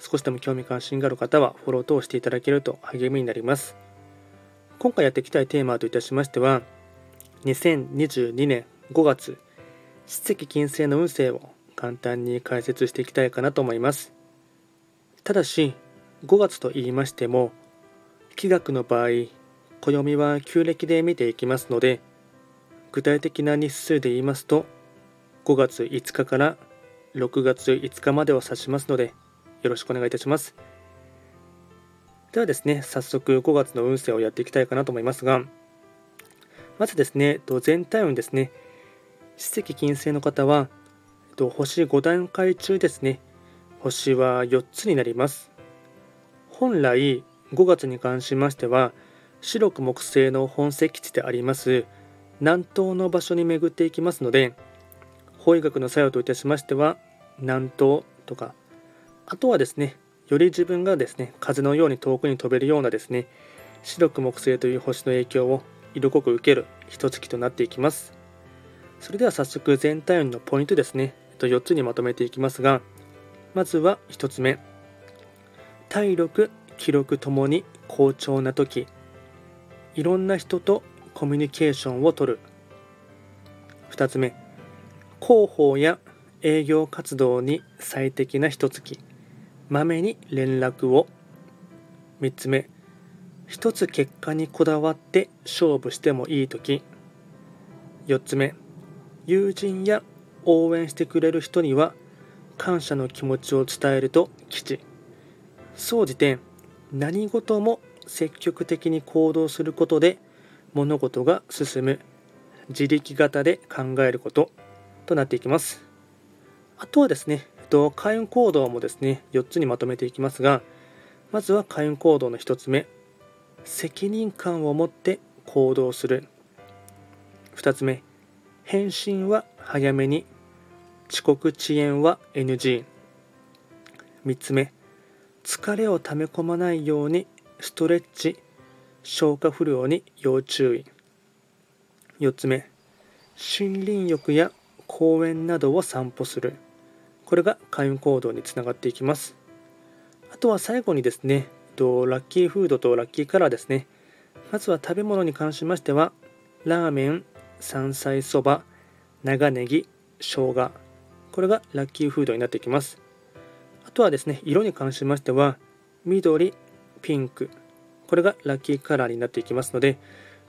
少しでも興味関心がある方はフォロー等していただけると励みになります。今回やっていきたいテーマといたしましては、2022年5月、七石金星の運勢を簡単に解説していきたいかなと思います。ただし、5月と言いましても、気学の場合、暦は旧暦で見ていきますので、具体的な日数で言いますと、5月5日から6月5日までを指しますので、よろしくお願いいたします。ではですね、早速5月の運勢をやっていきたいかなと思いますが、まずですね、全体運ですね、史跡金星の方は、星5段階中ですね、星は4つになります。本来、5月に関しましては、白く木星の本石地であります南東の場所に巡っていきますので、法医学の作用といたしましては、南東とかあとはですね、より自分がですね、風のように遠くに飛べるようなですね、白く木星という星の影響を色濃く受ける一月となっていきます。それでは早速全体運のポイントですね、4つにまとめていきますが、まずは1つ目、体力、記録ともに好調な時、いろんな人とコミュニケーションをとる。2つ目、広報や営業活動に最適な一月。まめに連絡を。3つ目。一つ結果にこだわって勝負してもいい時。4つ目。友人や応援してくれる人には感謝の気持ちを伝えると吉。総じて何事も積極的に行動することで物事が進む。自力型で考えることとなっていきます。あとはですねと、開運行動もですね、4つにまとめていきますが、まずは開運行動の1つ目、責任感を持って行動する。2つ目、返信は早めに、遅刻遅延は NG。3つ目、疲れを溜め込まないようにストレッチ、消化不良に要注意。4つ目、森林浴や公園などを散歩する。これが開運行動につながっていきます。あとは最後にですね、ラッキーフードとラッキーカラーですね。まずは食べ物に関しましては、ラーメン、山菜そば、長ネギ、生姜。これがラッキーフードになってきます。あとはですね、色に関しましては、緑、ピンク。これがラッキーカラーになっていきますので、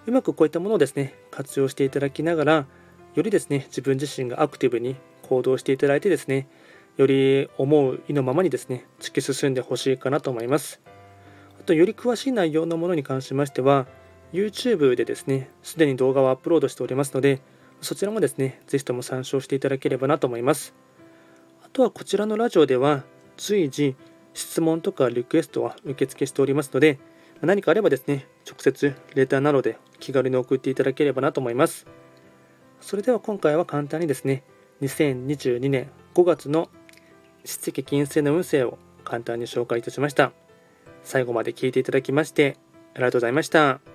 うまくこういったものをですね、活用していただきながら、よりですね、自分自身がアクティブに行動していただいてですね、より思う意のままにですね、突き進んでほしいかなと思います。あと、より詳しい内容のものに関しましては、YouTube でですね、すでに動画をアップロードしておりますので、そちらもですね、ぜひとも参照していただければなと思います。あとはこちらのラジオでは、随時質問とかリクエストは受付しておりますので、何かあればですね、直接レターなどで気軽に送っていただければなと思います。それでは今回は簡単にですね、2022年5月の七石金星の運勢を簡単に紹介いたしました。最後まで聞いていただきましてありがとうございました。